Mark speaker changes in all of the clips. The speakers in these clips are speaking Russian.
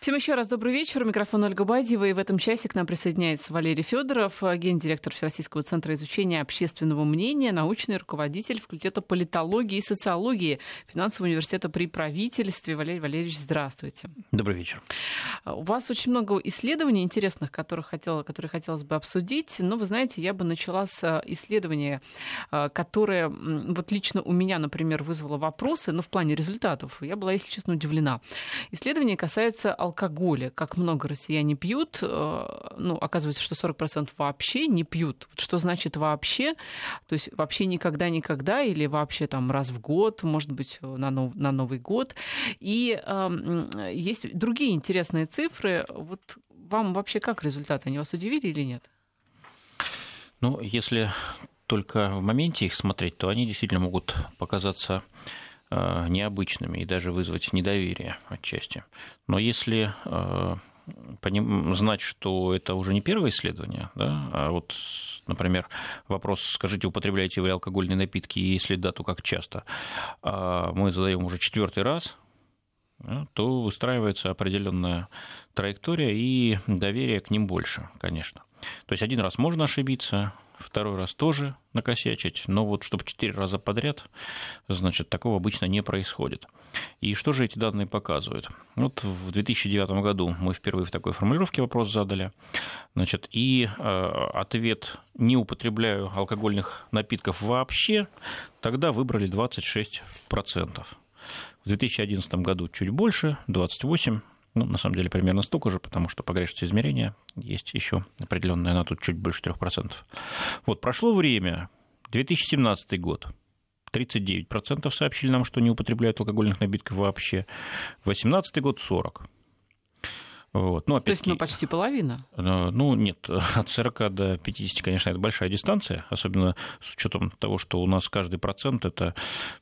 Speaker 1: Всем еще раз добрый вечер. Микрофон Ольга Бадьева. И в этом часе к нам присоединяется Валерий Федоров, гендиректор Всероссийского центра изучения общественного мнения, научный руководитель факультета политологии и социологии финансового университета при правительстве. Валерий Валерьевич, здравствуйте.
Speaker 2: Добрый вечер.
Speaker 1: У вас очень много исследований интересных, которых хотела, которые хотелось бы обсудить. Но вы знаете, я бы начала с исследования, которое вот лично у меня, например, вызвало вопросы, но в плане результатов я была, если честно, удивлена. Исследование касается алкоголя, как много россияне пьют, э, ну, оказывается, что 40% вообще не пьют. Что значит вообще? То есть вообще никогда-никогда или вообще там раз в год, может быть, на, нов- на Новый год. И э, есть другие интересные цифры. Вот вам вообще как результаты? Они вас удивили или нет?
Speaker 2: Ну, если только в моменте их смотреть, то они действительно могут показаться Э, необычными и даже вызвать недоверие отчасти. Но если э, знать, что это уже не первое исследование, да, а вот, например, вопрос, скажите, употребляете вы алкогольные напитки, и если да, то как часто, а мы задаем уже четвертый раз, то выстраивается определенная траектория и доверие к ним больше, конечно. То есть один раз можно ошибиться, второй раз тоже накосячить, но вот чтобы четыре раза подряд, значит, такого обычно не происходит. И что же эти данные показывают? Вот в 2009 году мы впервые в такой формулировке вопрос задали, значит, и э, ответ «не употребляю алкогольных напитков вообще», тогда выбрали 26%. В 2011 году чуть больше, 28%, ну, на самом деле, примерно столько же, потому что погрешность измерения есть еще определенная, она тут чуть больше 3%. Вот, прошло время, 2017 год, 39% сообщили нам, что не употребляют алкогольных напитков вообще. 2018 год 40%.
Speaker 1: Вот. Ну, То есть, ну, почти половина?
Speaker 2: Э, ну, нет, от 40 до 50, конечно, это большая дистанция, особенно с учетом того, что у нас каждый процент – это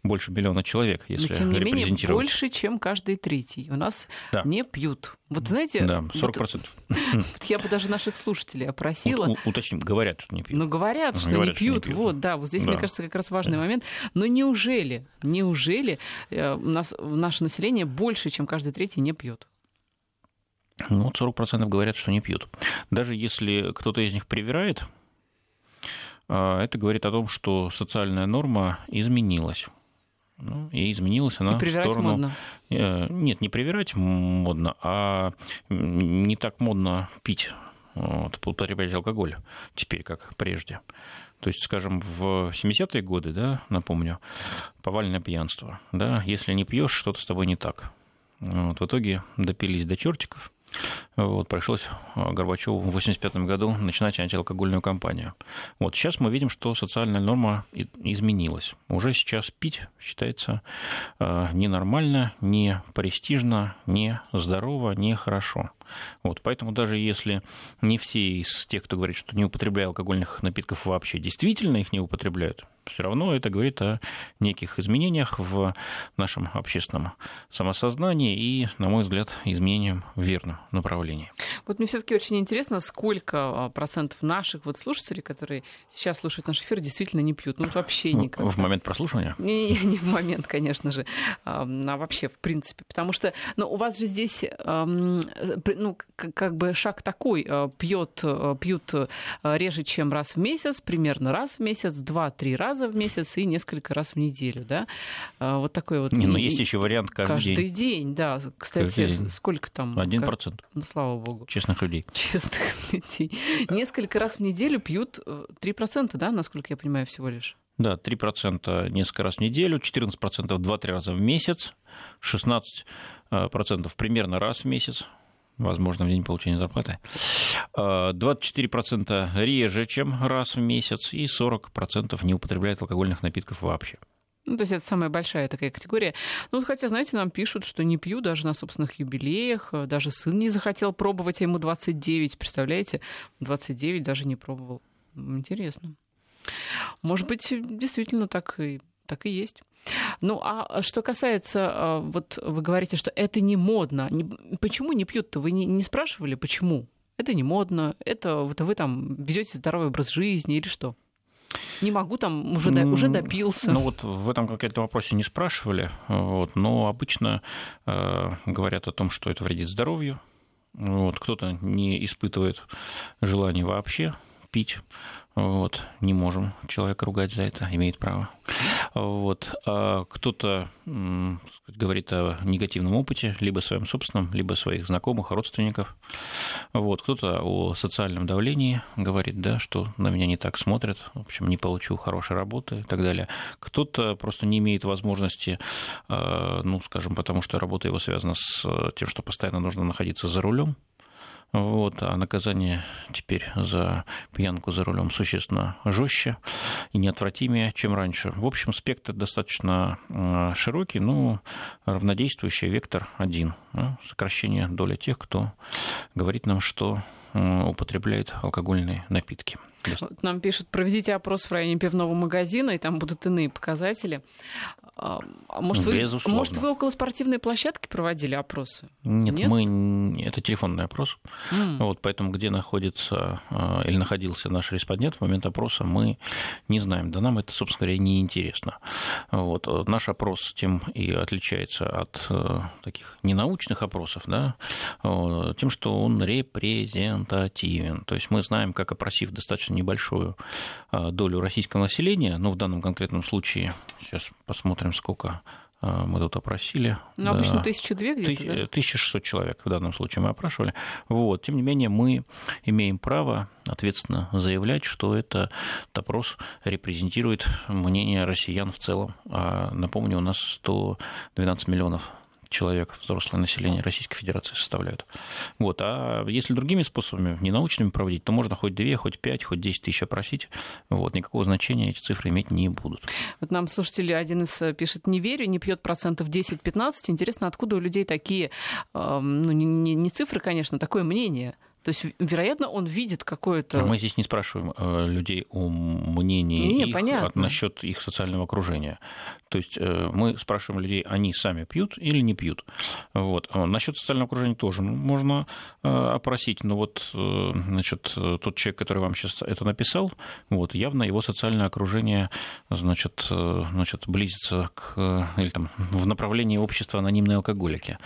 Speaker 2: больше миллиона человек, если
Speaker 1: Но, тем не менее, больше, чем каждый третий. У нас да. не пьют. Вот знаете...
Speaker 2: Да, 40%.
Speaker 1: Вот, я бы даже наших слушателей опросила.
Speaker 2: Вот, уточним, говорят, что не пьют.
Speaker 1: Ну, говорят, что, говорят, не, пьют. что не пьют. Вот, да, вот здесь, да. мне кажется, как раз важный да. момент. Но неужели, неужели э, у нас наше население больше, чем каждый третий, не пьет?
Speaker 2: Ну, вот 40% говорят, что не пьют. Даже если кто-то из них привирает, а, это говорит о том, что социальная норма изменилась. Ну, и изменилась она
Speaker 1: и в сторону... модно.
Speaker 2: Э, нет, не привирать модно, а не так модно пить, вот, употреблять алкоголь теперь, как прежде. То есть, скажем, в 70-е годы, да, напомню, повальное пьянство. Да, если не пьешь, что-то с тобой не так. Вот, в итоге допились до чертиков, вот, пришлось а, Горбачеву в 1985 году начинать антиалкогольную кампанию. Вот, сейчас мы видим, что социальная норма изменилась. Уже сейчас пить считается э, ненормально, не престижно, не здорово, не хорошо. Вот, поэтому даже если не все из тех, кто говорит, что не употребляют алкогольных напитков вообще, действительно их не употребляют, все равно это говорит о неких изменениях в нашем общественном самосознании и, на мой взгляд, изменениям в верном направлении.
Speaker 1: Вот мне все-таки очень интересно, сколько а, процентов наших вот слушателей, которые сейчас слушают наш эфир, действительно не пьют. Ну, вот вообще ну, никак.
Speaker 2: В момент прослушивания?
Speaker 1: Не, не, не в момент, конечно же, а, а вообще, в принципе. Потому что ну, у вас же здесь ну, как бы шаг такой. А, пьет, пьют реже, чем раз в месяц, примерно раз в месяц, два-три раза в месяц и несколько раз в неделю, да? Вот такой вот.
Speaker 2: Не, но ну, есть еще вариант каждый,
Speaker 1: каждый
Speaker 2: день.
Speaker 1: день. да. Кстати, день. сколько там?
Speaker 2: Один процент.
Speaker 1: Ну, слава богу.
Speaker 2: Честных людей.
Speaker 1: Честных людей. Несколько раз в неделю пьют 3%, э, да, насколько я понимаю, всего лишь?
Speaker 2: Да, 3% несколько раз в неделю, 14% 2-3 раза в месяц, 16% примерно раз в месяц, возможно, в день получения зарплаты. 24% а, реже, чем раз в месяц, и 40% не употребляют алкогольных напитков вообще.
Speaker 1: Ну, то есть это самая большая такая категория. Ну, хотя, знаете, нам пишут, что не пью даже на собственных юбилеях. Даже сын не захотел пробовать, а ему 29. Представляете? 29 даже не пробовал. Интересно. Может быть, действительно так и так и есть. Ну, а что касается, а, вот вы говорите, что это не модно. Почему не пьют-то? Вы не, не спрашивали, почему? Это не модно, это вот вы там ведете здоровый образ жизни или что? Не могу, там уже, до, уже допился.
Speaker 2: Ну вот в этом конкретном вопросе не спрашивали, вот, но обычно э, говорят о том, что это вредит здоровью. Вот, кто-то не испытывает желания вообще пить. Вот, не можем человека ругать за это, имеет право. Вот. А кто-то говорит о негативном опыте, либо своем собственном, либо своих знакомых, родственников. Вот. Кто-то о социальном давлении говорит, да, что на меня не так смотрят, в общем, не получу хорошей работы и так далее. Кто-то просто не имеет возможности, а, ну, скажем, потому что работа его связана с тем, что постоянно нужно находиться за рулем, вот, а наказание теперь за пьянку за рулем существенно жестче и неотвратимее, чем раньше. В общем, спектр достаточно широкий, но равнодействующий вектор один. Сокращение доли тех, кто говорит нам, что употребляет алкогольные напитки.
Speaker 1: Нам пишут, проведите опрос в районе пивного магазина, и там будут иные показатели. А, а может, вы, может, вы около спортивной площадки проводили опросы?
Speaker 2: Нет, Нет? мы это телефонный опрос. Mm. Вот, поэтому где находится а, или находился наш респондент в момент опроса, мы не знаем. Да нам это, собственно говоря, не интересно. Вот. Наш опрос тем и отличается от э, таких ненаучных опросов, да, тем, что он репрезентативен. То есть мы знаем, как опросив достаточно небольшую долю российского населения, но в данном конкретном случае, сейчас посмотрим, посмотрим, сколько а, мы тут опросили.
Speaker 1: Ну, да. обычно тысяча две где-то, да?
Speaker 2: 1600 человек в данном случае мы опрашивали. Вот. Тем не менее, мы имеем право ответственно заявлять, что этот опрос репрезентирует мнение россиян в целом. А, напомню, у нас 112 миллионов человек, взрослое население Российской Федерации составляют. Вот. А если другими способами, не научными проводить, то можно хоть 2, хоть 5, хоть 10 тысяч опросить. Вот. Никакого значения эти цифры иметь не будут.
Speaker 1: Вот нам слушатели один из э, пишет, не верю, не пьет процентов 10-15. Интересно, откуда у людей такие, ну, не, не цифры, конечно, такое мнение – то есть, вероятно, он видит какое-то...
Speaker 2: Мы здесь не спрашиваем э, людей о мнении не, их понятно. насчет их социального окружения. То есть э, мы спрашиваем людей, они сами пьют или не пьют. Вот. А насчет социального окружения тоже можно э, опросить. Но вот значит, тот человек, который вам сейчас это написал, вот, явно его социальное окружение значит, значит, близится к, или там, в направлении общества анонимные алкоголики.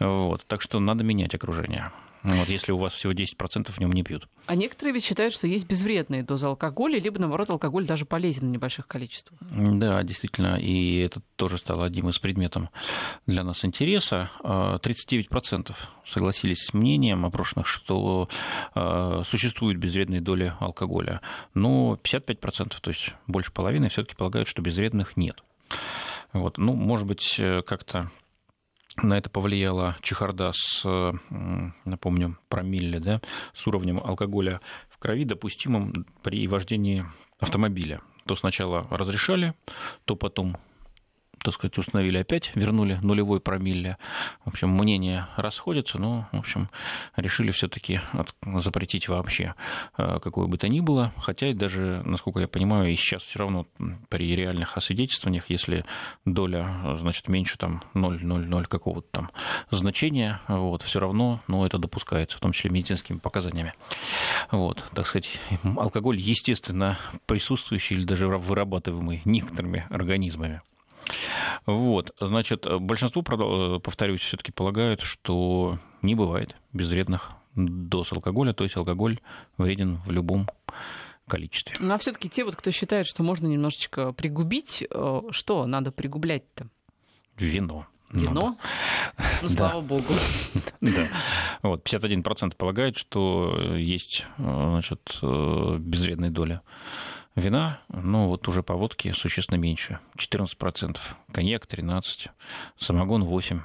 Speaker 2: Вот. Так что надо менять окружение. Вот, если у вас всего 10% в нем не пьют.
Speaker 1: А некоторые ведь считают, что есть безвредные дозы алкоголя, либо, наоборот, алкоголь даже полезен в небольших количествах.
Speaker 2: Да, действительно, и это тоже стало одним из предметов для нас интереса. 39% а, согласились с мнением опрошенных, что а, существуют безвредные доли алкоголя, но 55%, то есть больше половины, все-таки полагают, что безвредных нет. Вот. Ну, может быть, э, как-то на это повлияла чехарда с, напомню, промилле, да, с уровнем алкоголя в крови, допустимым при вождении автомобиля. То сначала разрешали, то потом так сказать, установили опять, вернули нулевой промилле. В общем, мнения расходятся, но, в общем, решили все-таки запретить вообще э, какое бы то ни было. Хотя даже, насколько я понимаю, и сейчас все равно при реальных освидетельствованиях, если доля, значит, меньше там 0,00 какого-то там значения, вот, все равно, но это допускается, в том числе медицинскими показаниями. Вот, так сказать, алкоголь, естественно, присутствующий или даже вырабатываемый некоторыми организмами. Вот, значит, большинство, повторюсь, все-таки полагают, что не бывает безвредных доз алкоголя, то есть алкоголь вреден в любом количестве.
Speaker 1: Ну а все-таки те, вот, кто считает, что можно немножечко пригубить, э, что надо пригублять-то?
Speaker 2: Вино.
Speaker 1: Вино? Ну, слава богу.
Speaker 2: Да. Вот, 51% полагают, что есть э, значит, э, безвредная доля Вина, ну вот уже по водке существенно меньше, 14%, коньяк 13%, самогон 8%.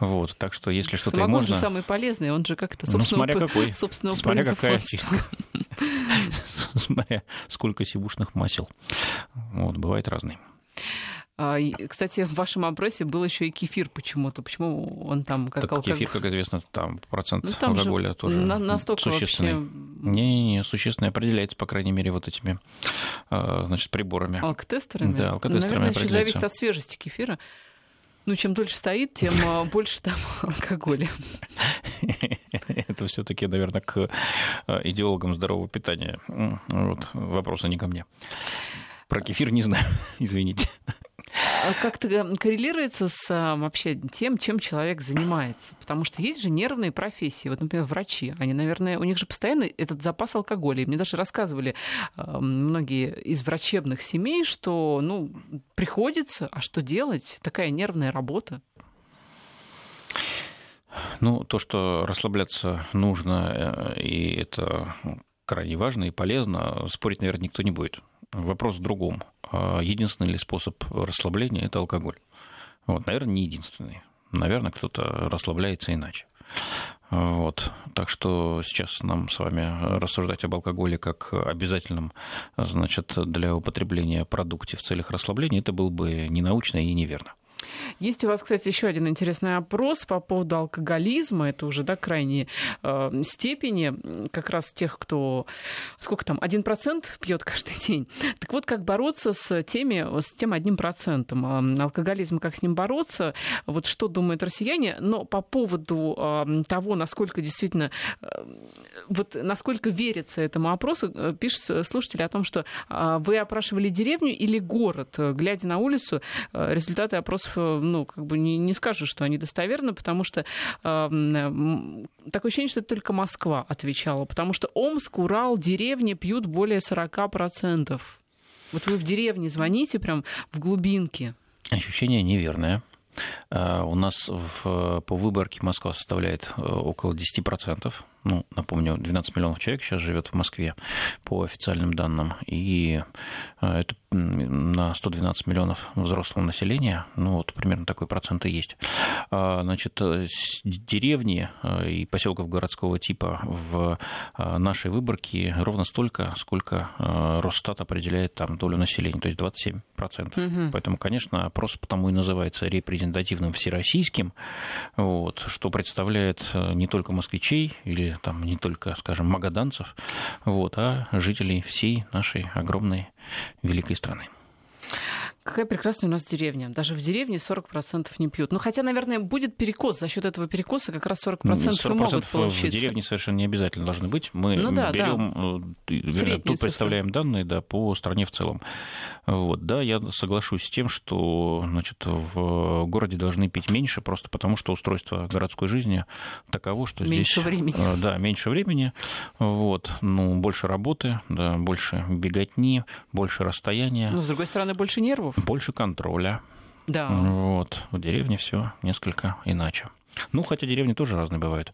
Speaker 2: Вот, так что если что-то
Speaker 1: самогон
Speaker 2: можно...
Speaker 1: же самый полезный, он же как-то
Speaker 2: собственного, ну, смотря какой.
Speaker 1: собственного
Speaker 2: смотря какая очистка. смотря сколько сибушных масел. Вот, бывает разный.
Speaker 1: А, кстати, в вашем опросе был еще и кефир почему-то. Почему он там
Speaker 2: как так алкоголь? кефир, как известно, там процент ну, там алкоголя тоже на, настолько существенный. Вообще... Не-не-не, существенно определяется, по крайней мере, вот этими а, значит, приборами.
Speaker 1: Алкотестерами?
Speaker 2: Да, алкотестерами
Speaker 1: Наверное, еще зависит от свежести кефира. Ну, чем дольше стоит, тем а, больше там алкоголя.
Speaker 2: Это все-таки, наверное, к идеологам здорового питания. Вот, вопросы не ко мне. Про кефир не знаю, извините.
Speaker 1: А как-то коррелируется с а, вообще тем, чем человек занимается. Потому что есть же нервные профессии. Вот, например, врачи. Они, наверное, у них же постоянно этот запас алкоголя. И мне даже рассказывали а, многие из врачебных семей, что ну, приходится, а что делать? Такая нервная работа.
Speaker 2: Ну, то, что расслабляться нужно, э, и это крайне важно и полезно, спорить, наверное, никто не будет. Вопрос в другом. А единственный ли способ расслабления – это алкоголь? Вот, наверное, не единственный. Наверное, кто-то расслабляется иначе. Вот. Так что сейчас нам с вами рассуждать об алкоголе как обязательном значит, для употребления продукте в целях расслабления, это было бы ненаучно и неверно.
Speaker 1: Есть у вас, кстати, еще один интересный опрос по поводу алкоголизма. Это уже да, крайние э, степени как раз тех, кто, сколько там, 1% пьет каждый день. Так вот, как бороться с, теми, с тем одним процентом? Алкоголизм, как с ним бороться? Вот что думают россияне? Но по поводу э, того, насколько действительно, э, вот насколько верится этому опросу, э, пишут слушатели о том, что э, вы опрашивали деревню или город. Глядя на улицу, э, результаты опросов ну, как бы не, не скажу, что они достоверны, потому что э, такое ощущение, что это только Москва отвечала, потому что Омск, Урал, деревни пьют более 40%. Вот вы в деревне звоните прям в глубинке.
Speaker 2: Ощущение неверное. А, у нас в, по выборке Москва составляет э, около 10% ну, напомню, 12 миллионов человек сейчас живет в Москве по официальным данным, и э, это на 112 миллионов взрослого населения, ну вот примерно такой процент и есть. А, значит, э, деревни э, и поселков городского типа в нашей выборке ровно столько, сколько Росстат определяет там долю населения, то есть 27 процентов. Угу. Поэтому, конечно, опрос потому и называется репрезентативным всероссийским, вот, что представляет не только москвичей или там не только, скажем, магаданцев, вот, а жителей всей нашей огромной великой страны.
Speaker 1: Какая прекрасная у нас деревня. Даже в деревне 40% не пьют. Ну, хотя, наверное, будет перекос. За счет этого перекоса как раз 40%, 40% и могут получиться.
Speaker 2: в деревне совершенно не обязательно должны быть. Мы ну, да, берем, да. Вернее, тут представляем данные да, по стране в целом. Вот, да, я соглашусь с тем, что значит, в городе должны пить меньше, просто потому что устройство городской жизни таково, что
Speaker 1: меньше
Speaker 2: здесь...
Speaker 1: времени.
Speaker 2: Э, да, меньше времени. Вот, ну, больше работы, да, больше беготни, больше расстояния.
Speaker 1: Но, с другой стороны, больше нервов
Speaker 2: больше контроля.
Speaker 1: Да.
Speaker 2: Вот. В деревне все несколько иначе. Ну, хотя деревни тоже разные бывают.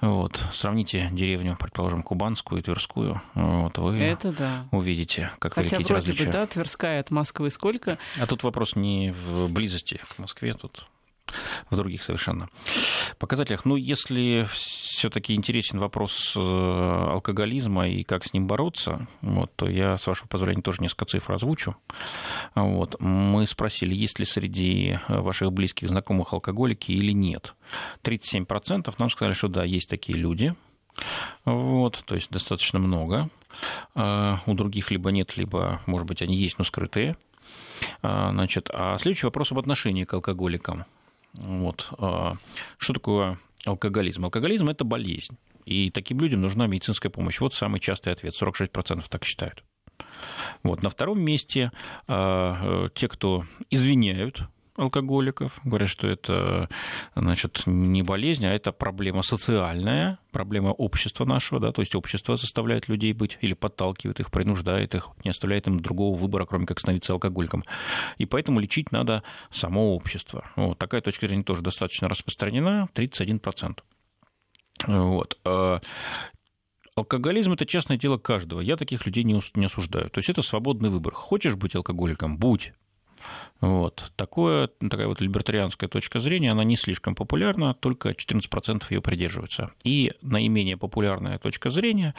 Speaker 2: Вот. Сравните деревню, предположим, кубанскую и тверскую. Вот, вы
Speaker 1: Это да.
Speaker 2: увидите, как
Speaker 1: Хотя
Speaker 2: велики
Speaker 1: вроде
Speaker 2: различия.
Speaker 1: бы, да, Тверская от Москвы сколько?
Speaker 2: А тут вопрос не в близости к Москве, тут в других совершенно показателях. Ну, если все-таки интересен вопрос э, алкоголизма и как с ним бороться, вот, то я, с вашего позволения, тоже несколько цифр озвучу. Вот. Мы спросили, есть ли среди ваших близких знакомых алкоголики или нет. 37% нам сказали, что да, есть такие люди. Вот, то есть достаточно много. А у других либо нет, либо, может быть, они есть, но скрытые. А, значит, а следующий вопрос об отношении к алкоголикам. Вот. А, что такое алкоголизм? Алкоголизм – это болезнь. И таким людям нужна медицинская помощь. Вот самый частый ответ. 46% так считают. Вот. На втором месте а, те, кто извиняют алкоголиков, говорят, что это значит, не болезнь, а это проблема социальная, проблема общества нашего, да, то есть общество заставляет людей быть или подталкивает их, принуждает их, не оставляет им другого выбора, кроме как становиться алкоголиком. И поэтому лечить надо само общество. Вот такая точка зрения тоже достаточно распространена, 31%. Вот. А алкоголизм – это частное дело каждого. Я таких людей не осуждаю. То есть это свободный выбор. Хочешь быть алкоголиком – будь. Вот. Такое, такая вот либертарианская точка зрения, она не слишком популярна, только 14% ее придерживаются. И наименее популярная точка зрения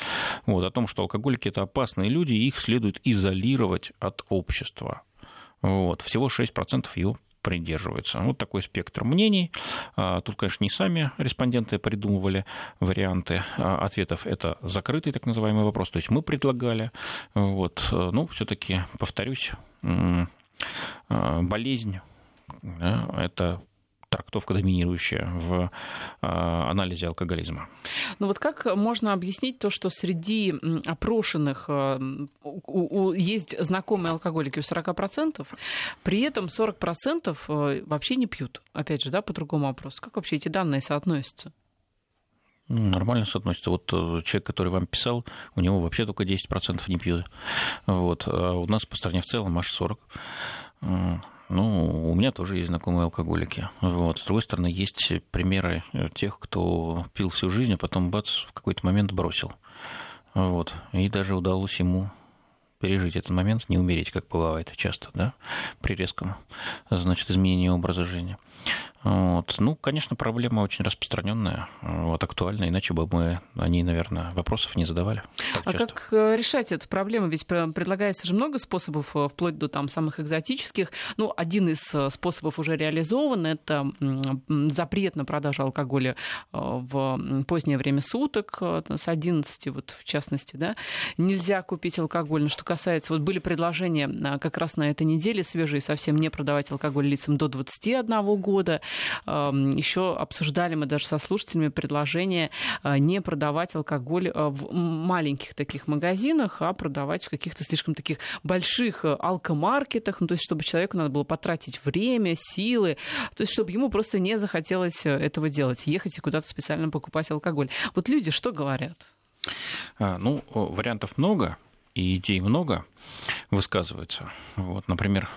Speaker 2: вот, о том, что алкоголики – это опасные люди, их следует изолировать от общества. Вот. Всего 6% ее придерживаются. Вот такой спектр мнений. А, тут, конечно, не сами респонденты придумывали варианты а, ответов. Это закрытый так называемый вопрос. То есть мы предлагали. Вот. Ну, все-таки, повторюсь, болезнь, да, это трактовка доминирующая в анализе алкоголизма.
Speaker 1: Ну вот как можно объяснить то, что среди опрошенных есть знакомые алкоголики у 40%, при этом 40% вообще не пьют? Опять же, да, по другому вопросу. Как вообще эти данные соотносятся?
Speaker 2: Нормально соотносится. Вот э, человек, который вам писал, у него вообще только 10% не пьют. Вот. А у нас по стране в целом аж 40%. Ну, у меня тоже есть знакомые алкоголики. Вот. С другой стороны, есть примеры тех, кто пил всю жизнь, а потом, бац, в какой-то момент бросил. Вот. И даже удалось ему пережить этот момент, не умереть, как бывает часто, да, при резком, значит, изменении образа жизни. Вот. Ну, конечно, проблема очень распространенная, вот, актуальная, иначе бы мы о ней, наверное, вопросов не задавали.
Speaker 1: а
Speaker 2: часто.
Speaker 1: как э, решать эту проблему? Ведь предлагается же много способов, э, вплоть до там, самых экзотических. Ну, один из э, способов уже реализован, это запрет на продажу алкоголя в позднее время суток, с 11, вот, в частности, да, нельзя купить алкоголь. Но что касается, вот были предложения как раз на этой неделе свежие, совсем не продавать алкоголь лицам до 21 года, еще обсуждали мы даже со слушателями предложение э, не продавать алкоголь э, в маленьких таких магазинах, а продавать в каких-то слишком таких больших э, алкомаркетах, ну, то есть чтобы человеку надо было потратить время, силы, то есть чтобы ему просто не захотелось этого делать, ехать и куда-то специально покупать алкоголь. Вот люди что говорят?
Speaker 2: А, ну, вариантов много, и идей много высказывается. Вот, например,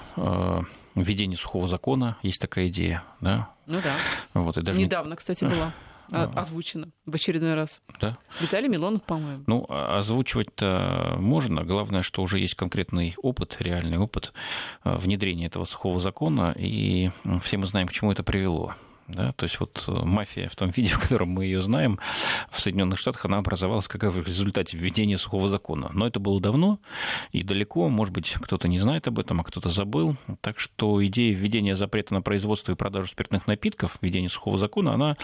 Speaker 2: введение сухого закона, есть такая идея, да?
Speaker 1: Ну да. Вот, и даже Недавно, не... кстати, была озвучена в очередной раз.
Speaker 2: Да.
Speaker 1: Виталий Милонов, по-моему.
Speaker 2: Ну, а озвучивать-то можно. Главное, что уже есть конкретный опыт, реальный опыт э, внедрения этого сухого закона, и все мы знаем, к чему это привело. Да? То есть вот э, мафия в том виде, в котором мы ее знаем, в Соединенных Штатах она образовалась как в результате введения сухого закона. Но это было давно и далеко, может быть, кто-то не знает об этом, а кто-то забыл. Так что идея введения запрета на производство и продажу спиртных напитков, введение сухого закона, она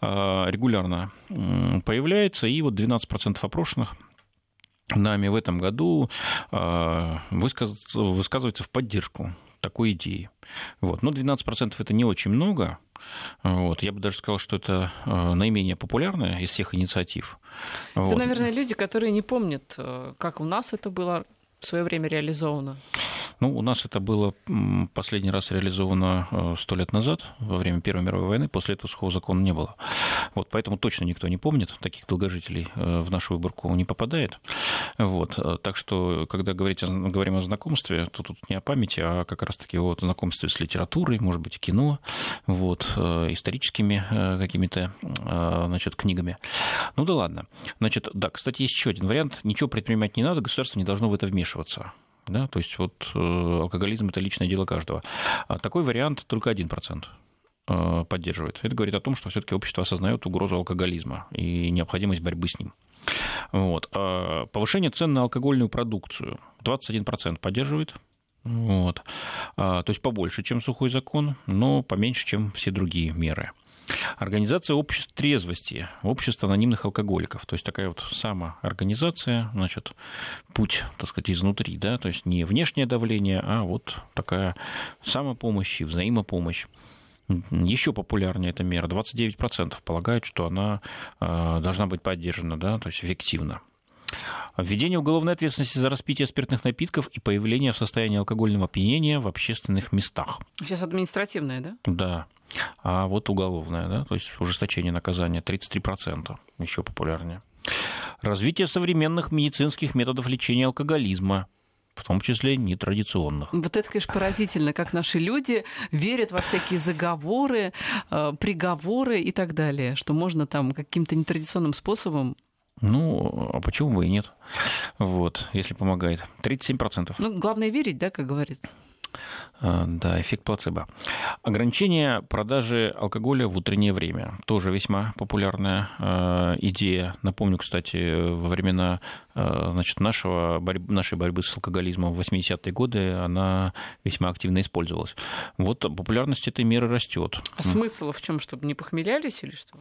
Speaker 2: э, регулярно появляется, и вот 12% опрошенных нами в этом году э, высказываются в поддержку такой идеи. Вот. Но 12% это не очень много, вот. Я бы даже сказал, что это э, наименее популярная из всех инициатив.
Speaker 1: Это, вот. наверное, люди, которые не помнят, э, как у нас это было в свое время реализовано.
Speaker 2: Ну, у нас это было последний раз реализовано э, сто лет назад, во время Первой мировой войны. После этого сухого закона не было. Вот, поэтому точно никто не помнит, таких долгожителей э, в нашу выборку не попадает. Вот, э, так что, когда говорить, говорим о знакомстве, то тут не о памяти, а как раз-таки о знакомстве с литературой, может быть, кино, вот, историческими какими-то значит, книгами. Ну да ладно. Значит, да, кстати, есть еще один вариант. Ничего предпринимать не надо, государство не должно в это вмешиваться. Да? То есть вот э, алкоголизм – это личное дело каждого. А такой вариант только 1% э, поддерживает. Это говорит о том, что все-таки общество осознает угрозу алкоголизма и необходимость борьбы с ним. Вот. А повышение цен на алкогольную продукцию 21% поддерживает. Вот. А, то есть побольше, чем сухой закон, но поменьше, чем все другие меры. Организация обществ трезвости, общество анонимных алкоголиков. То есть такая вот самоорганизация, значит, путь, так сказать, изнутри, да, то есть не внешнее давление, а вот такая самопомощь и взаимопомощь. Еще популярнее эта мера. 29% полагают, что она э, должна быть поддержана, да, то есть эффективно. Введение уголовной ответственности за распитие спиртных напитков и появление в состоянии алкогольного опьянения в общественных местах.
Speaker 1: Сейчас административное, да?
Speaker 2: Да. А вот уголовное, да, то есть ужесточение наказания 33%, еще популярнее. Развитие современных медицинских методов лечения алкоголизма, в том числе нетрадиционных.
Speaker 1: Вот это, конечно, поразительно, как наши люди верят во всякие заговоры, э, приговоры и так далее, что можно там каким-то нетрадиционным способом
Speaker 2: ну, а почему бы и нет? Вот, если помогает. 37%.
Speaker 1: Ну, главное верить, да, как говорится.
Speaker 2: А, да, эффект плацебо. Ограничение продажи алкоголя в утреннее время. Тоже весьма популярная э, идея. Напомню, кстати, во времена э, значит, нашего, борь... нашей борьбы с алкоголизмом в 80-е годы она весьма активно использовалась. Вот популярность этой меры растет.
Speaker 1: А смысл в чем, чтобы не похмелялись или что?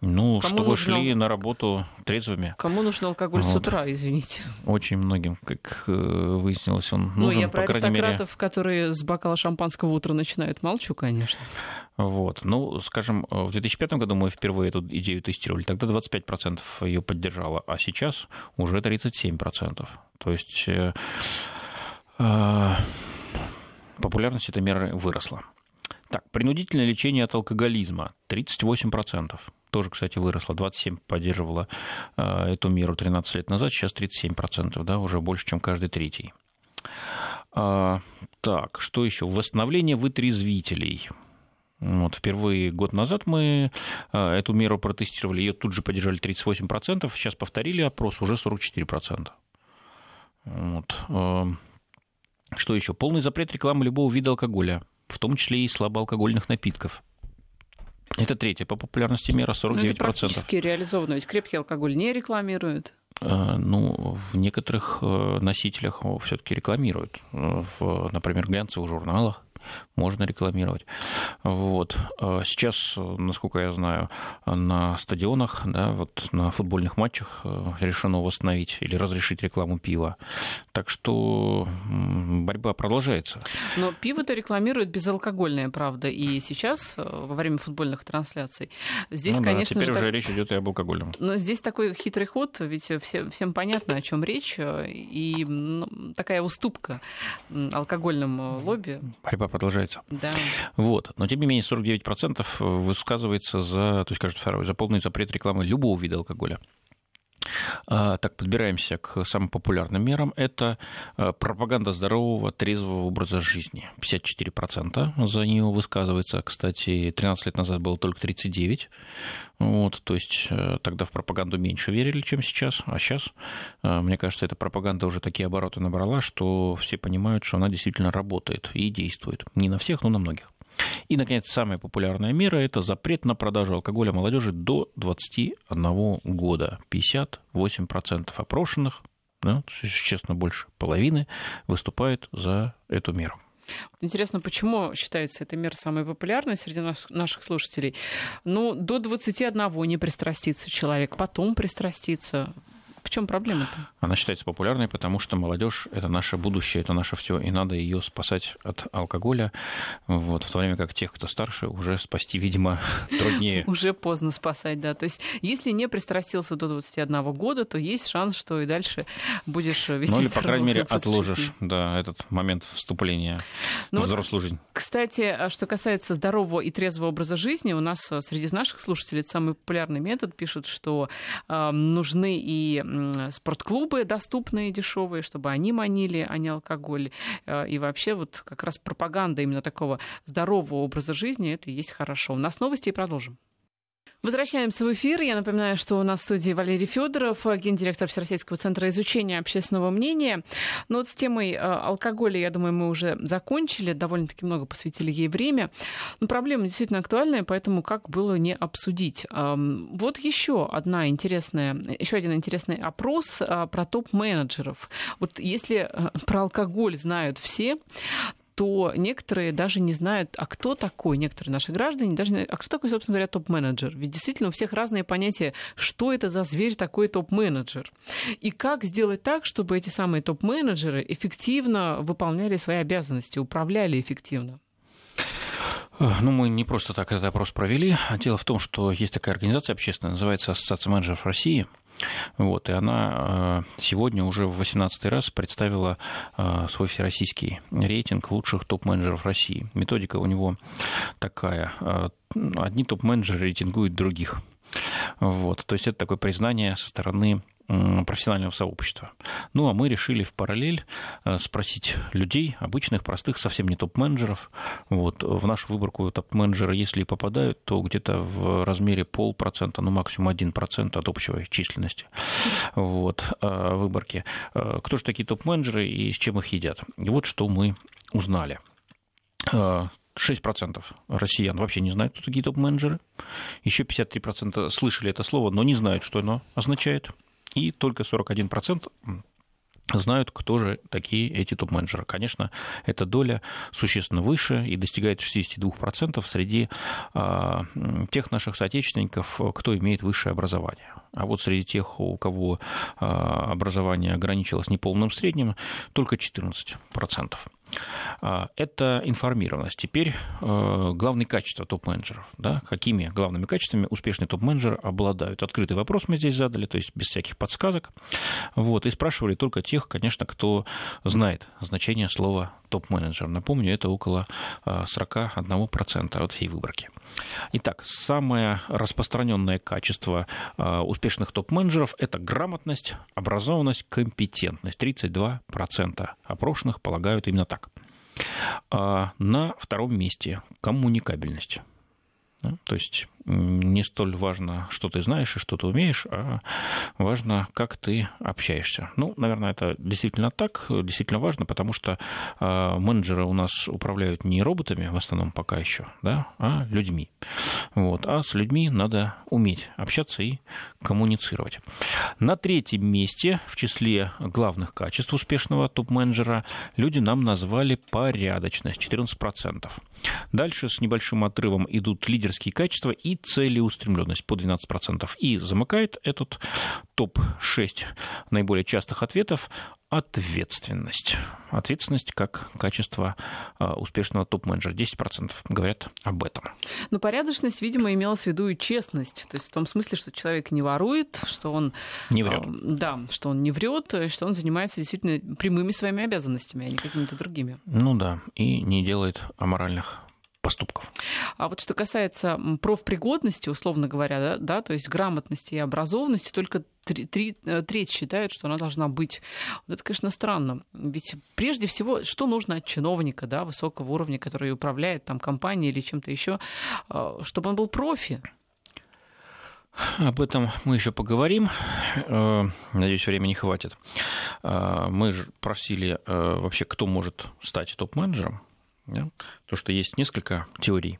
Speaker 2: Ну, Кому чтобы нужно... шли на работу трезвыми.
Speaker 1: Кому нужен алкоголь вот. с утра, извините?
Speaker 2: Очень многим, как э, выяснилось, он ну, нужен,
Speaker 1: Ну, я
Speaker 2: про
Speaker 1: по аристократов, мере... которые с бокала шампанского утра начинают, молчу, конечно.
Speaker 2: Вот. Ну, скажем, в 2005 году мы впервые эту идею тестировали, тогда 25% ее поддержало, а сейчас уже 37%. То есть э, э, популярность этой меры выросла. Так, принудительное лечение от алкоголизма 38%. Тоже, кстати, выросло. 27 поддерживала э, эту меру 13 лет назад, сейчас 37%, да, уже больше, чем каждый третий. А, так, что еще? Восстановление вытрезвителей. Вот, впервые год назад мы э, эту меру протестировали, ее тут же поддержали 38%, сейчас повторили опрос, уже 44%. Вот. Э, что еще? Полный запрет рекламы любого вида алкоголя в том числе и слабоалкогольных напитков. Это третья по популярности мера, 49%. Но это
Speaker 1: практически реализовано, ведь крепкий алкоголь не рекламируют.
Speaker 2: Э, ну, в некоторых э, носителях все-таки рекламируют. Э, в, например, глянцевых журналах можно рекламировать. Вот. А сейчас, насколько я знаю, на стадионах, да, вот на футбольных матчах э, решено восстановить или разрешить рекламу пива. Так что борьба продолжается.
Speaker 1: Но пиво-то рекламируют безалкогольное, правда, и сейчас э, во время футбольных трансляций. Здесь, ну, да, конечно
Speaker 2: теперь
Speaker 1: же,
Speaker 2: уже
Speaker 1: так...
Speaker 2: речь идет и об алкогольном.
Speaker 1: Но здесь такой хитрый ход, ведь все, всем понятно, о чем речь, э, и ну, такая уступка алкогольным лобби.
Speaker 2: Борьба продолжается.
Speaker 1: Да.
Speaker 2: Вот. Но, тем не менее, 49% высказывается за, то есть, второй, за полный запрет рекламы любого вида алкоголя. А, так, подбираемся к самым популярным мерам. Это а, пропаганда здорового, трезвого образа жизни. 54% за нее высказывается. Кстати, 13 лет назад было только 39%. Вот, то есть э, тогда в пропаганду меньше верили, чем сейчас. А сейчас, э, мне кажется, эта пропаганда уже такие обороты набрала, что все понимают, что она действительно работает и действует. Не на всех, но на многих. И, наконец, самая популярная мера – это запрет на продажу алкоголя молодежи до 21 года. 58% опрошенных, да, честно, больше половины, выступают за эту меру.
Speaker 1: Интересно, почему считается эта мера самой популярной среди наших слушателей? Ну, до 21 не пристрастится человек, потом пристрастится. В чем проблема-то?
Speaker 2: Она считается популярной, потому что молодежь это наше будущее, это наше все, и надо ее спасать от алкоголя. Вот, в то время как тех, кто старше, уже спасти, видимо, труднее.
Speaker 1: Уже поздно спасать, да. То есть, если не пристрастился до 21 года, то есть шанс, что и дальше будешь вести
Speaker 2: Ну или, по крайней мере, отложишь да, этот момент вступления ну, в взрослую жизнь.
Speaker 1: Кстати, а что касается здорового и трезвого образа жизни, у нас э, среди наших слушателей самый популярный метод. Пишут, что э, нужны и спортклубы доступные, дешевые, чтобы они манили, а не алкоголь. Э, и вообще вот как раз пропаганда именно такого здорового образа жизни, это и есть хорошо. У нас новости и продолжим. Возвращаемся в эфир. Я напоминаю, что у нас в студии Валерий Федоров, гендиректор Всероссийского центра изучения общественного мнения. Но вот с темой э, алкоголя, я думаю, мы уже закончили, довольно-таки много посвятили ей время. Но проблема действительно актуальная, поэтому как было не обсудить. Вот еще одна интересная, еще один интересный опрос э, про топ-менеджеров. Вот если э, про алкоголь знают все, то некоторые даже не знают, а кто такой, некоторые наши граждане даже не знают, а кто такой, собственно говоря, топ-менеджер. Ведь действительно у всех разные понятия, что это за зверь такой топ-менеджер. И как сделать так, чтобы эти самые топ-менеджеры эффективно выполняли свои обязанности, управляли эффективно.
Speaker 2: Ну, мы не просто так этот опрос провели. Дело в том, что есть такая организация общественная, называется Ассоциация менеджеров России – вот, и она э, сегодня уже в 18 раз представила э, свой всероссийский рейтинг лучших топ-менеджеров России. Методика у него такая. Э, одни топ-менеджеры рейтингуют других. Вот, то есть это такое признание со стороны профессионального сообщества. Ну, а мы решили в параллель э, спросить людей, обычных, простых, совсем не топ-менеджеров. Вот, в нашу выборку топ-менеджеры, если и попадают, то где-то в размере полпроцента, ну, максимум один процент от общей численности вот, э, выборки. Э, кто же такие топ-менеджеры и с чем их едят? И вот что мы узнали. 6% россиян вообще не знают, кто такие топ-менеджеры. Еще 53% слышали это слово, но не знают, что оно означает и только 41% знают, кто же такие эти топ-менеджеры. Конечно, эта доля существенно выше и достигает 62% среди а, тех наших соотечественников, кто имеет высшее образование. А вот среди тех, у кого а, образование ограничилось неполным средним, только 14%. А, это информированность. Теперь э, главные качества топ-менеджеров. Да? Какими главными качествами успешный топ-менеджер обладают? Открытый вопрос мы здесь задали, то есть без всяких подсказок. Вот, и спрашивали только тех, конечно, кто знает значение слова топ-менеджер. Напомню, это около 41% э, от всей выборки. Итак, самое распространенное качество э, успешных топ-менеджеров – это грамотность, образованность, компетентность. 32% опрошенных полагают именно так. А на втором месте коммуникабельность. То есть не столь важно, что ты знаешь и что ты умеешь, а важно, как ты общаешься. Ну, наверное, это действительно так, действительно важно, потому что а, менеджеры у нас управляют не роботами, в основном пока еще, да, а людьми. Вот. А с людьми надо уметь общаться и коммуницировать. На третьем месте в числе главных качеств успешного топ-менеджера люди нам назвали порядочность, 14%. Дальше с небольшим отрывом идут лидерские качества и целеустремленность по 12%. И замыкает этот топ-6 наиболее частых ответов ответственность. Ответственность как качество а, успешного топ-менеджера. 10% говорят об этом.
Speaker 1: Но порядочность, видимо, имелась в виду и честность. То есть в том смысле, что человек не ворует, что он...
Speaker 2: Не врет.
Speaker 1: Да, что он не врет, что он занимается действительно прямыми своими обязанностями, а не какими-то другими.
Speaker 2: Ну да, и не делает аморальных поступков.
Speaker 1: А вот что касается профпригодности, условно говоря, да, да то есть грамотности и образованности, только три, три, э, треть считают, что она должна быть. Вот это, конечно, странно. Ведь прежде всего, что нужно от чиновника да, высокого уровня, который управляет там, компанией или чем-то еще, э, чтобы он был профи?
Speaker 2: Об этом мы еще поговорим. Э, надеюсь, времени хватит. Мы же просили вообще, кто может стать топ-менеджером. Да? То, что есть несколько теорий.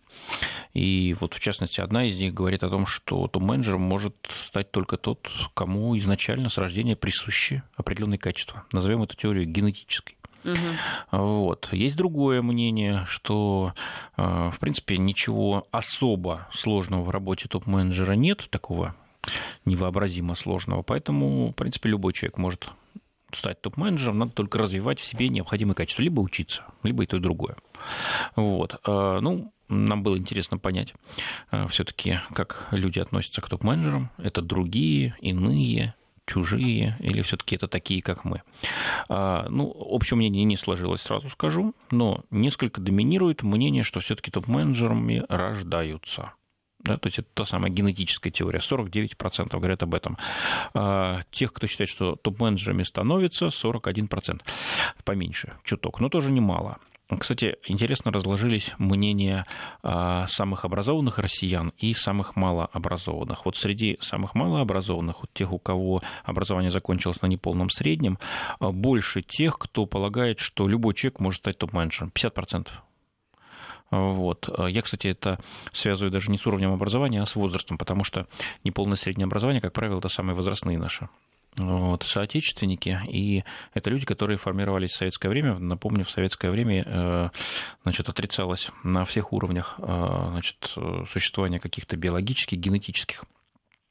Speaker 2: И вот, в частности, одна из них говорит о том, что топ-менеджером может стать только тот, кому изначально с рождения присущи определенные качества. Назовем эту теорию генетической. Угу. Вот. Есть другое мнение, что, э, в принципе, ничего особо сложного в работе топ-менеджера нет, такого невообразимо сложного, поэтому, в принципе, любой человек может стать топ-менеджером, надо только развивать в себе необходимые качества, либо учиться, либо и то, и другое. Вот. А, ну, нам было интересно понять а, все-таки, как люди относятся к топ-менеджерам. Это другие, иные, чужие, или все-таки это такие, как мы. А, ну, общее мнение не сложилось, сразу скажу, но несколько доминирует мнение, что все-таки топ-менеджерами рождаются. Да, то есть это та самая генетическая теория. 49% говорят об этом. А, тех, кто считает, что топ-менеджерами становится, 41%. Поменьше, чуток, но тоже немало. Кстати, интересно разложились мнения а, самых образованных россиян и самых малообразованных. Вот среди самых малообразованных, вот тех, у кого образование закончилось на неполном среднем, а, больше тех, кто полагает, что любой человек может стать топ-менеджером. 50%. Вот. Я, кстати, это связываю даже не с уровнем образования, а с возрастом, потому что неполное среднее образование, как правило, это самые возрастные наши вот, соотечественники, и это люди, которые формировались в советское время. Напомню, в советское время э, значит, отрицалось на всех уровнях э, значит, существование каких-то биологических, генетических Э,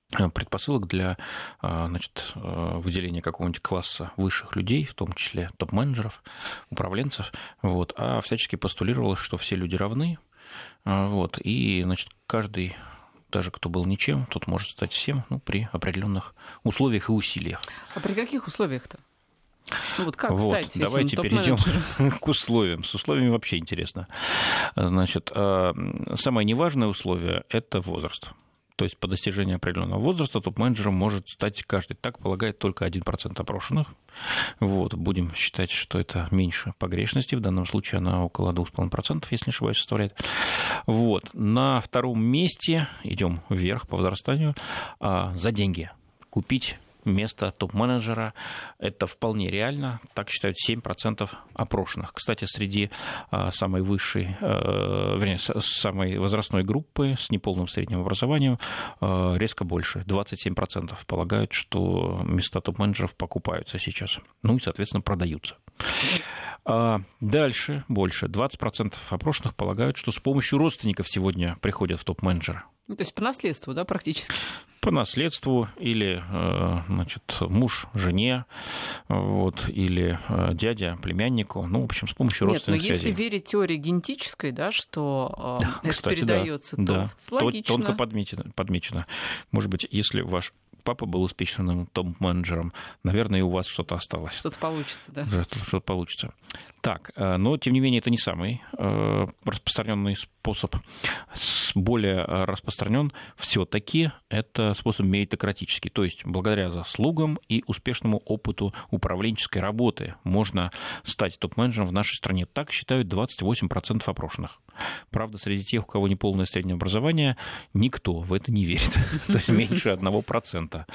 Speaker 2: предпосылок для э, значит, э, выделения какого-нибудь класса высших людей, в том числе топ-менеджеров, управленцев, вот, а всячески постулировалось, что все люди равны, вот, и значит, каждый даже кто был ничем, тот может стать всем ну, при определенных условиях и усилиях.
Speaker 1: А при каких условиях-то?
Speaker 2: Ну вот как вот, стать, давайте перейдем к условиям. С условиями вообще интересно. Значит, самое неважное условие – это возраст. То есть по достижении определенного возраста топ-менеджером может стать каждый. Так полагает только 1% опрошенных. Вот, будем считать, что это меньше погрешности. В данном случае она около 2,5%, если не ошибаюсь, составляет. Вот. На втором месте идем вверх по возрастанию а, за деньги. Купить место топ-менеджера. Это вполне реально. Так считают 7% опрошенных. Кстати, среди а, самой высшей, а, вернее, самой возрастной группы с неполным средним образованием а, резко больше. 27% полагают, что места топ-менеджеров покупаются сейчас. Ну и, соответственно, продаются. Дальше больше. 20% опрошенных полагают, что с помощью родственников сегодня приходят в топ-менеджеры.
Speaker 1: Ну, то есть по наследству, да, практически?
Speaker 2: По наследству или э, значит, муж жене, вот, или э, дядя племяннику, ну, в общем, с помощью Нет, родственных
Speaker 1: но если верить теории генетической, да, что э, это Кстати, передается,
Speaker 2: да,
Speaker 1: то да. логично.
Speaker 2: Тонко подмечено, подмечено. Может быть, если ваш папа был успешным топ-менеджером, наверное, и у вас что-то осталось.
Speaker 1: Что-то получится, да.
Speaker 2: Что-то получится. Так, э, но, тем не менее, это не самый э, распространенный способ. Более распространен все-таки это способ меритократический, то есть благодаря заслугам и успешному опыту управленческой работы можно стать топ-менеджером в нашей стране. Так считают 28% опрошенных. Правда, среди тех, у кого не полное среднее образование, никто в это не верит. То есть меньше 1%.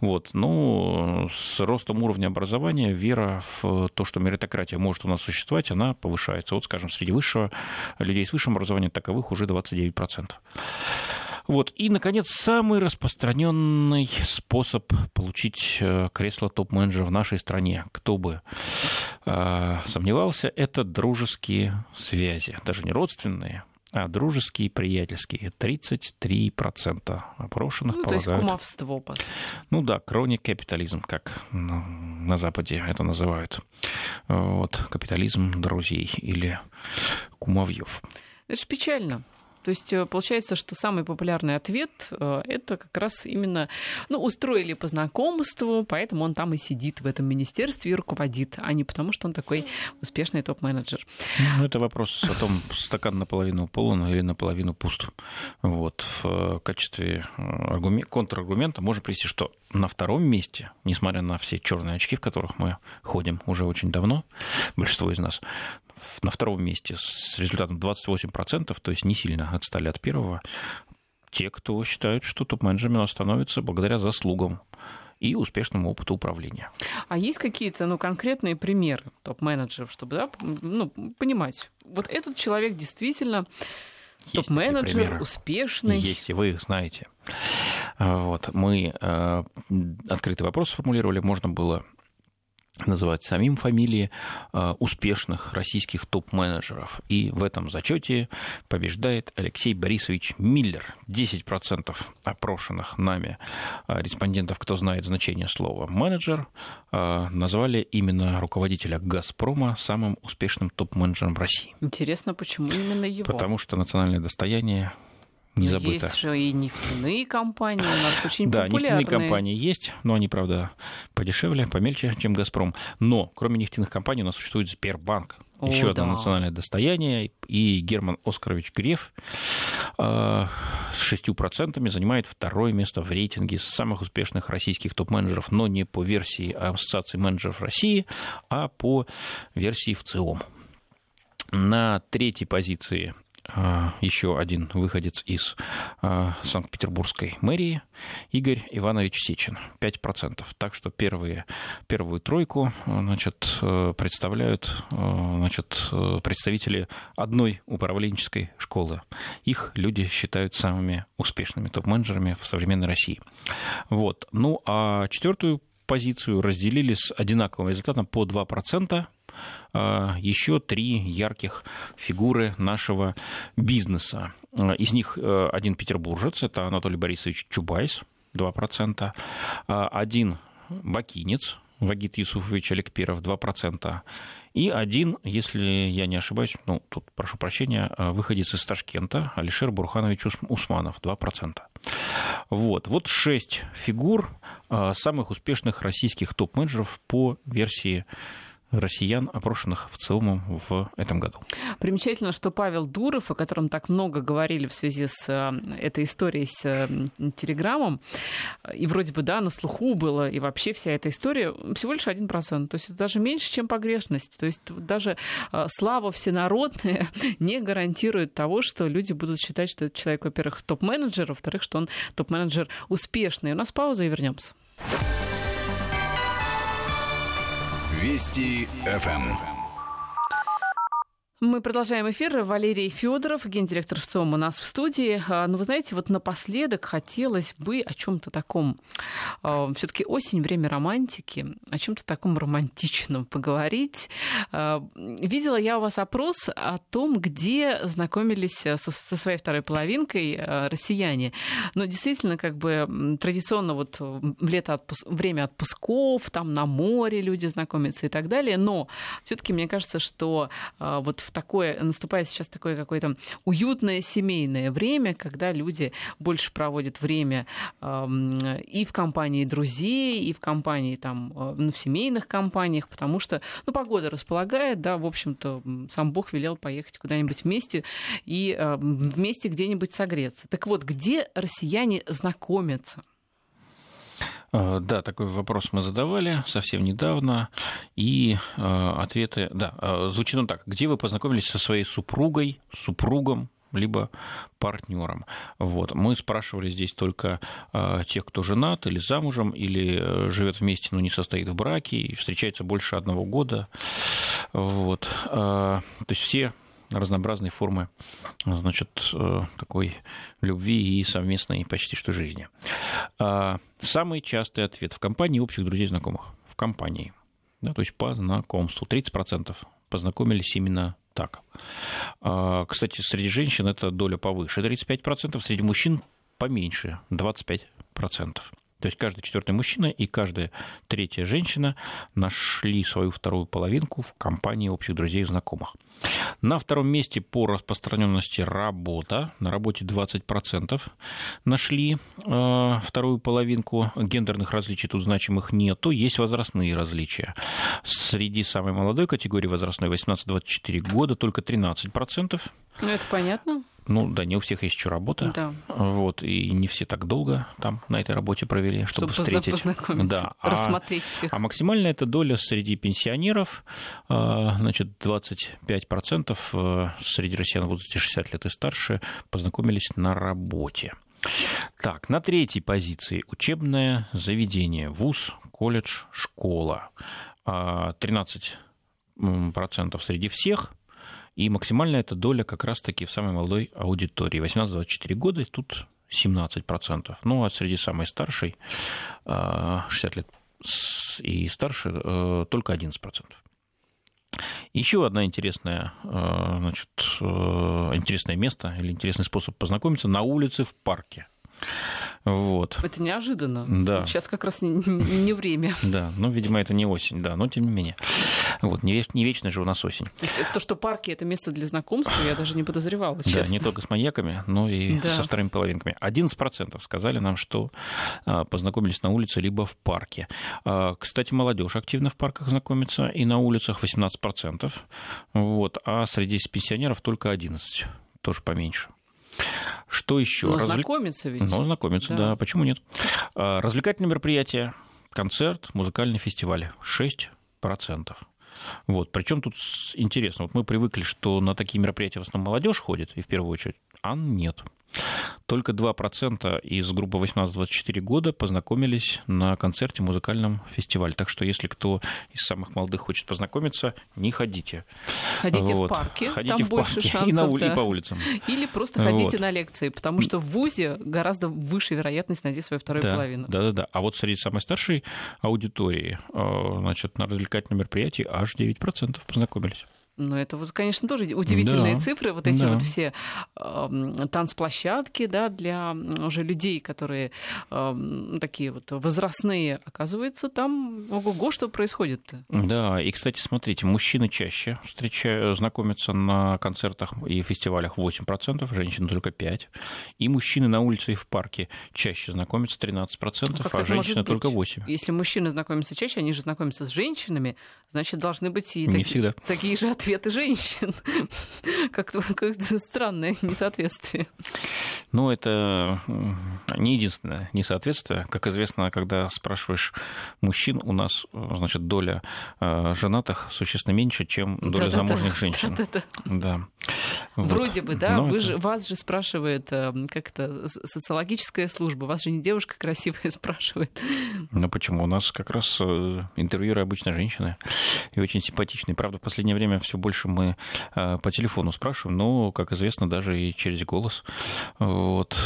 Speaker 2: Вот. Ну, с ростом уровня образования вера в то, что меритократия может у нас существовать, она повышается. Вот, скажем, среди высшего, людей с высшим образованием таковых уже 29%. Вот. И, наконец, самый распространенный способ получить э, кресло топ-менеджера в нашей стране, кто бы э, сомневался, это дружеские связи. Даже не родственные, а дружеские, приятельские. 33% опрошенных ну, полагают.
Speaker 1: то есть кумовство, по
Speaker 2: Ну да, кроник капитализм, как на, на Западе это называют. Вот, капитализм друзей или кумовьев.
Speaker 1: Это же печально. То есть э, получается, что самый популярный ответ э, это как раз именно, ну, устроили по знакомству, поэтому он там и сидит в этом министерстве и руководит, а не потому, что он такой успешный топ-менеджер.
Speaker 2: Ну, это вопрос о том, стакан наполовину полон или наполовину пуст. Вот. В э, качестве аргумент, контраргумента можно привести, что на втором месте, несмотря на все черные очки, в которых мы ходим уже очень давно, большинство из нас, на втором месте с результатом 28%, то есть не сильно отстали от первого, те, кто считают, что топ-менеджерами становятся благодаря заслугам и успешному опыту управления.
Speaker 1: А есть какие-то ну, конкретные примеры топ-менеджеров, чтобы да, ну, понимать, вот этот человек действительно топ-менеджер, успешный.
Speaker 2: Есть, и вы их знаете. Вот, мы э, открытый вопрос сформулировали, можно было называть самим фамилии э, успешных российских топ-менеджеров. И в этом зачете побеждает Алексей Борисович Миллер. 10% опрошенных нами э, респондентов, кто знает значение слова менеджер, э, назвали именно руководителя «Газпрома» самым успешным топ-менеджером России.
Speaker 1: Интересно, почему именно его?
Speaker 2: Потому что национальное достояние не но забыто.
Speaker 1: Есть же и нефтяные компании у нас очень
Speaker 2: да,
Speaker 1: популярные.
Speaker 2: Да, нефтяные компании есть, но они, правда, подешевле, помельче, чем «Газпром». Но кроме нефтяных компаний у нас существует Сбербанк. О, еще да. одно национальное достояние. И Герман Оскарович Греф э, с 6% занимает второе место в рейтинге самых успешных российских топ-менеджеров, но не по версии Ассоциации менеджеров России, а по версии в ЦИОМ. На третьей позиции еще один выходец из а, Санкт-Петербургской мэрии, Игорь Иванович Сечин, 5%. Так что первые, первую тройку значит, э, представляют э, значит, представители одной управленческой школы. Их люди считают самыми успешными топ-менеджерами в современной России. Вот. Ну, а четвертую позицию разделили с одинаковым результатом по 2%. А, еще три ярких фигуры нашего бизнеса. А, из них э, один петербуржец, это Анатолий Борисович Чубайс, 2%. А, один бакинец, Вагит Юсуфович Аликперов, 2%. И один, если я не ошибаюсь, ну, тут прошу прощения, выходец из Ташкента, Алишер Бурханович Усманов, 2%. Вот, вот шесть фигур самых успешных российских топ-менеджеров по версии россиян, опрошенных в целом в этом году.
Speaker 1: Примечательно, что Павел Дуров, о котором так много говорили в связи с э, этой историей с э, Телеграмом, и вроде бы, да, на слуху было, и вообще вся эта история, всего лишь 1%. То есть это даже меньше, чем погрешность. То есть даже э, слава всенародная не гарантирует того, что люди будут считать, что этот человек, во-первых, топ-менеджер, во-вторых, что он топ-менеджер успешный. У нас пауза и вернемся.
Speaker 3: Вести ФМ.
Speaker 1: Мы продолжаем эфир. Валерий Федоров, гендиректор ВЦИОМ у нас в студии. А, ну, вы знаете, вот напоследок хотелось бы о чем-то таком. А, Все-таки осень, время романтики, о чем-то таком романтичном поговорить. А, видела я у вас опрос о том, где знакомились со своей второй половинкой россияне. Но действительно, как бы традиционно вот в лето отпуск... время отпусков, там на море люди знакомятся и так далее. Но все-таки мне кажется, что вот такое, наступает сейчас такое какое-то уютное семейное время, когда люди больше проводят время и в компании друзей, и в компании там, э, ну, в семейных компаниях, потому что, ну, погода располагает, да, в общем-то, сам Бог велел поехать куда-нибудь вместе и вместе где-нибудь согреться. Так вот, где россияне знакомятся?
Speaker 2: Э, да, такой вопрос мы задавали совсем недавно, и э, ответы, да, э, звучит он так. Где вы познакомились со своей супругой, супругом, либо партнером. Вот. Мы спрашивали здесь только э, тех, кто женат или замужем, или живет вместе, но не состоит в браке, и встречается больше одного года. Вот. Э, то есть все разнообразные формы значит, э, такой любви и совместной почти что жизни. А, самый частый ответ в компании общих друзей знакомых. В компании. Да, то есть по знакомству. 30% познакомились именно так. А, кстати, среди женщин эта доля повыше, 35%, среди мужчин поменьше, 25%. То есть каждый четвертый мужчина и каждая третья женщина нашли свою вторую половинку в компании общих друзей и знакомых. На втором месте по распространенности работа. На работе 20% нашли э, вторую половинку. Гендерных различий тут значимых нету. Есть возрастные различия. Среди самой молодой категории возрастной 18-24 года только 13%.
Speaker 1: Ну, это понятно.
Speaker 2: Ну да, не у всех есть еще работа.
Speaker 1: Да.
Speaker 2: Вот, и не все так долго там на этой работе провели, чтобы, чтобы встретить.
Speaker 1: Да. А рассмотреть а, всех.
Speaker 2: А максимальная эта доля среди пенсионеров, а, значит, 25% э, среди россиян в возрасте 60 лет и старше познакомились на работе. Так, на третьей позиции учебное заведение, вуз, колледж, школа. 13% а, среди всех, и максимальная эта доля как раз-таки в самой молодой аудитории. 18-24 года, тут 17%. Ну, а среди самой старшей, 60 а, лет и старше, э, только 11%. Еще одна интересная, э, значит, э, интересное место или интересный способ познакомиться на улице в парке. Вот.
Speaker 1: Это неожиданно.
Speaker 2: Да.
Speaker 1: Сейчас как раз не, не время.
Speaker 2: Да, ну, видимо, это не осень, да, но тем не менее. Вот, не, не вечно же у нас осень.
Speaker 1: То, есть, то, что парки – это место для знакомства, я даже не подозревала, честно.
Speaker 2: Да, не только с маньяками, но и да. со вторыми половинками. 11% сказали нам, что а, познакомились на улице либо в парке. А, кстати, молодежь активно в парках знакомится, и на улицах 18%. Вот, а среди пенсионеров только 11%, тоже поменьше. Что еще?
Speaker 1: Но Развлек... знакомиться ведь.
Speaker 2: Ну, знакомиться, да. да. Почему нет? А, развлекательные мероприятия, концерт, музыкальный фестиваль. 6%. Вот. Причем тут интересно, вот мы привыкли, что на такие мероприятия в основном молодежь ходит, и в первую очередь, а нет. Только 2% из группы 18-24 года познакомились на концерте музыкальном фестивале. Так что если кто из самых молодых хочет познакомиться, не ходите.
Speaker 1: Ходите вот. в парке,
Speaker 2: ходите
Speaker 1: там
Speaker 2: в
Speaker 1: больше
Speaker 2: парке.
Speaker 1: шансов.
Speaker 2: И, на,
Speaker 1: да.
Speaker 2: и по улицам.
Speaker 1: Или просто ходите вот. на лекции, потому что в ВУЗе гораздо выше вероятность найти свою вторую
Speaker 2: да,
Speaker 1: половину.
Speaker 2: Да-да-да. А вот среди самой старшей аудитории, э, значит, на развлекательном мероприятии аж 9% познакомились.
Speaker 1: Ну, это вот, конечно, тоже удивительные
Speaker 2: да,
Speaker 1: цифры. Вот эти
Speaker 2: да.
Speaker 1: вот все э, танцплощадки, да, для уже людей, которые э, такие вот возрастные, оказывается, там ого-го, что происходит-то.
Speaker 2: Да, и, кстати, смотрите, мужчины чаще встречают, знакомятся на концертах и фестивалях 8%, женщины только 5%. И мужчины на улице и в парке чаще знакомятся 13%,
Speaker 1: как
Speaker 2: а женщины только 8%.
Speaker 1: Если мужчины знакомятся чаще, они же знакомятся с женщинами, значит, должны быть и
Speaker 2: Не
Speaker 1: таки,
Speaker 2: всегда.
Speaker 1: такие же ответы ответы женщин. Как-то как странное несоответствие.
Speaker 2: Ну, это не единственное несоответствие. Как известно, когда спрашиваешь мужчин, у нас, значит, доля э, женатых существенно меньше, чем доля да, замужних да, женщин. Да, да,
Speaker 1: да. Вот. Вроде бы, да. Вы это... же, вас же спрашивает э, как-то социологическая служба. Вас же не девушка красивая спрашивает.
Speaker 2: Ну почему? У нас как раз э, интервьюеры обычно женщины и очень симпатичные. Правда, в последнее время все больше мы по телефону спрашиваем, но, как известно, даже и через голос. Вот,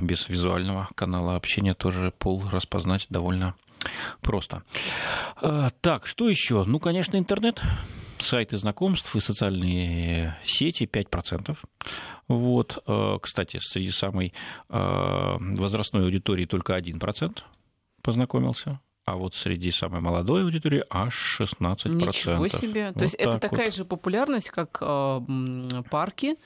Speaker 2: без визуального канала общения тоже пол распознать довольно просто. Так, что еще? Ну, конечно, интернет сайты знакомств и социальные сети 5%. Вот. Э, кстати, среди самой э, возрастной аудитории только 1% познакомился а вот среди самой молодой аудитории аж 16%.
Speaker 1: Ничего себе. Вот То есть это такая вот. же популярность, как э, парки?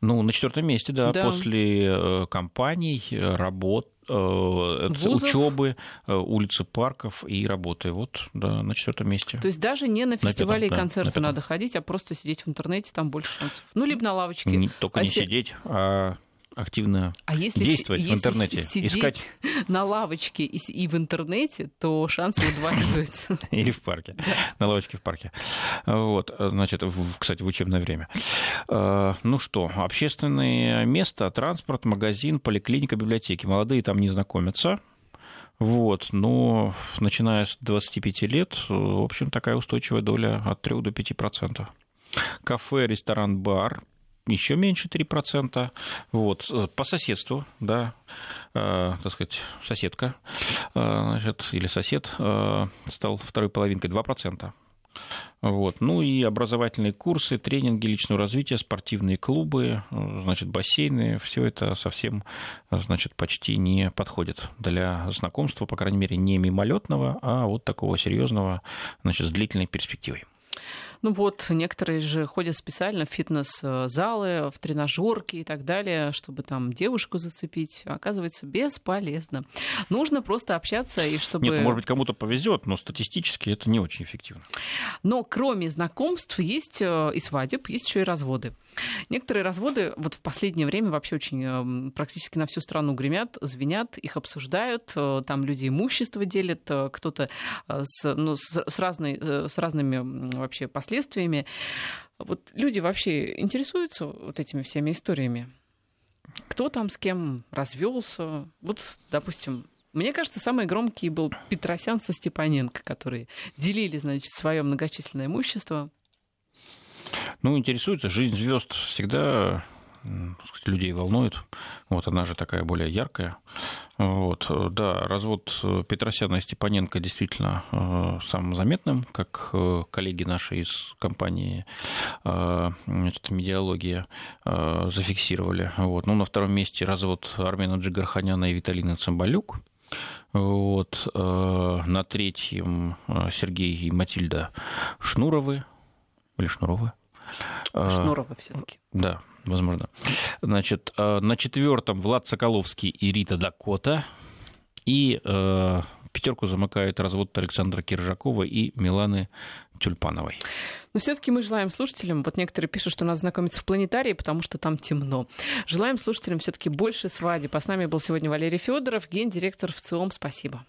Speaker 2: Ну, на четвертом месте, да, да. после э, компаний, работ, Э, учебы, э, улицы парков и работы. Вот, да, на четвертом месте.
Speaker 1: То есть даже не на фестивали на пятом, и концерты да, надо ходить, а просто сидеть в интернете, там больше шансов. Ну, либо на лавочке.
Speaker 2: Не, только а не си... сидеть, а активно а если, действовать если в интернете,
Speaker 1: сидеть искать на лавочке и, и в интернете, то шансы удваиваются.
Speaker 2: Или в парке, на лавочке в парке. Вот, значит, кстати, в учебное время. А, ну что, общественное место, транспорт, магазин, поликлиника, библиотеки. Молодые там не знакомятся. Вот, но начиная с 25 лет, в общем, такая устойчивая доля от 3 до 5 процентов. Кафе, ресторан, бар, еще меньше 3%. Вот. По соседству, да, э, так сказать, соседка, э, значит, или сосед э, стал второй половинкой 2%. Вот. Ну и образовательные курсы, тренинги личного развития, спортивные клубы, значит, бассейны, все это совсем, значит, почти не подходит для знакомства, по крайней мере, не мимолетного, а вот такого серьезного, значит, с длительной перспективой.
Speaker 1: Ну вот, некоторые же ходят специально в фитнес-залы, в тренажерки и так далее, чтобы там девушку зацепить. Оказывается, бесполезно. Нужно просто общаться и чтобы...
Speaker 2: Нет, ну, может быть, кому-то повезет, но статистически это не очень эффективно.
Speaker 1: Но кроме знакомств есть э, и свадеб, есть еще и разводы. Некоторые разводы вот в последнее время вообще очень э, практически на всю страну гремят, звенят, их обсуждают, э, там люди имущество делят, кто-то с, ну, с, разной, с разными вообще последствиями последствиями. Вот люди вообще интересуются вот этими всеми историями? Кто там с кем развелся? Вот, допустим, мне кажется, самый громкий был Петросян со Степаненко, которые делили, значит, свое многочисленное имущество.
Speaker 2: Ну, интересуется. Жизнь звезд всегда людей волнует. Вот она же такая более яркая. Вот, да, развод Петросяна и Степаненко действительно э, самым заметным, как э, коллеги наши из компании э, значит, «Медиалогия» зафиксировали. Вот. Ну, на втором месте развод Армена Джигарханяна и Виталины Цымбалюк. Вот. На третьем Сергей и Матильда Шнуровы. Или Шнуровы?
Speaker 1: Шнурова все-таки.
Speaker 2: Да, возможно. Значит, э, на четвертом Влад Соколовский и Рита Дакота. И э, пятерку замыкают развод Александра Киржакова и Миланы Тюльпановой.
Speaker 1: Но все-таки мы желаем слушателям, вот некоторые пишут, что надо знакомиться в планетарии, потому что там темно. Желаем слушателям все-таки больше свадеб. А с нами был сегодня Валерий Федоров, гендиректор в ЦИОМ. Спасибо.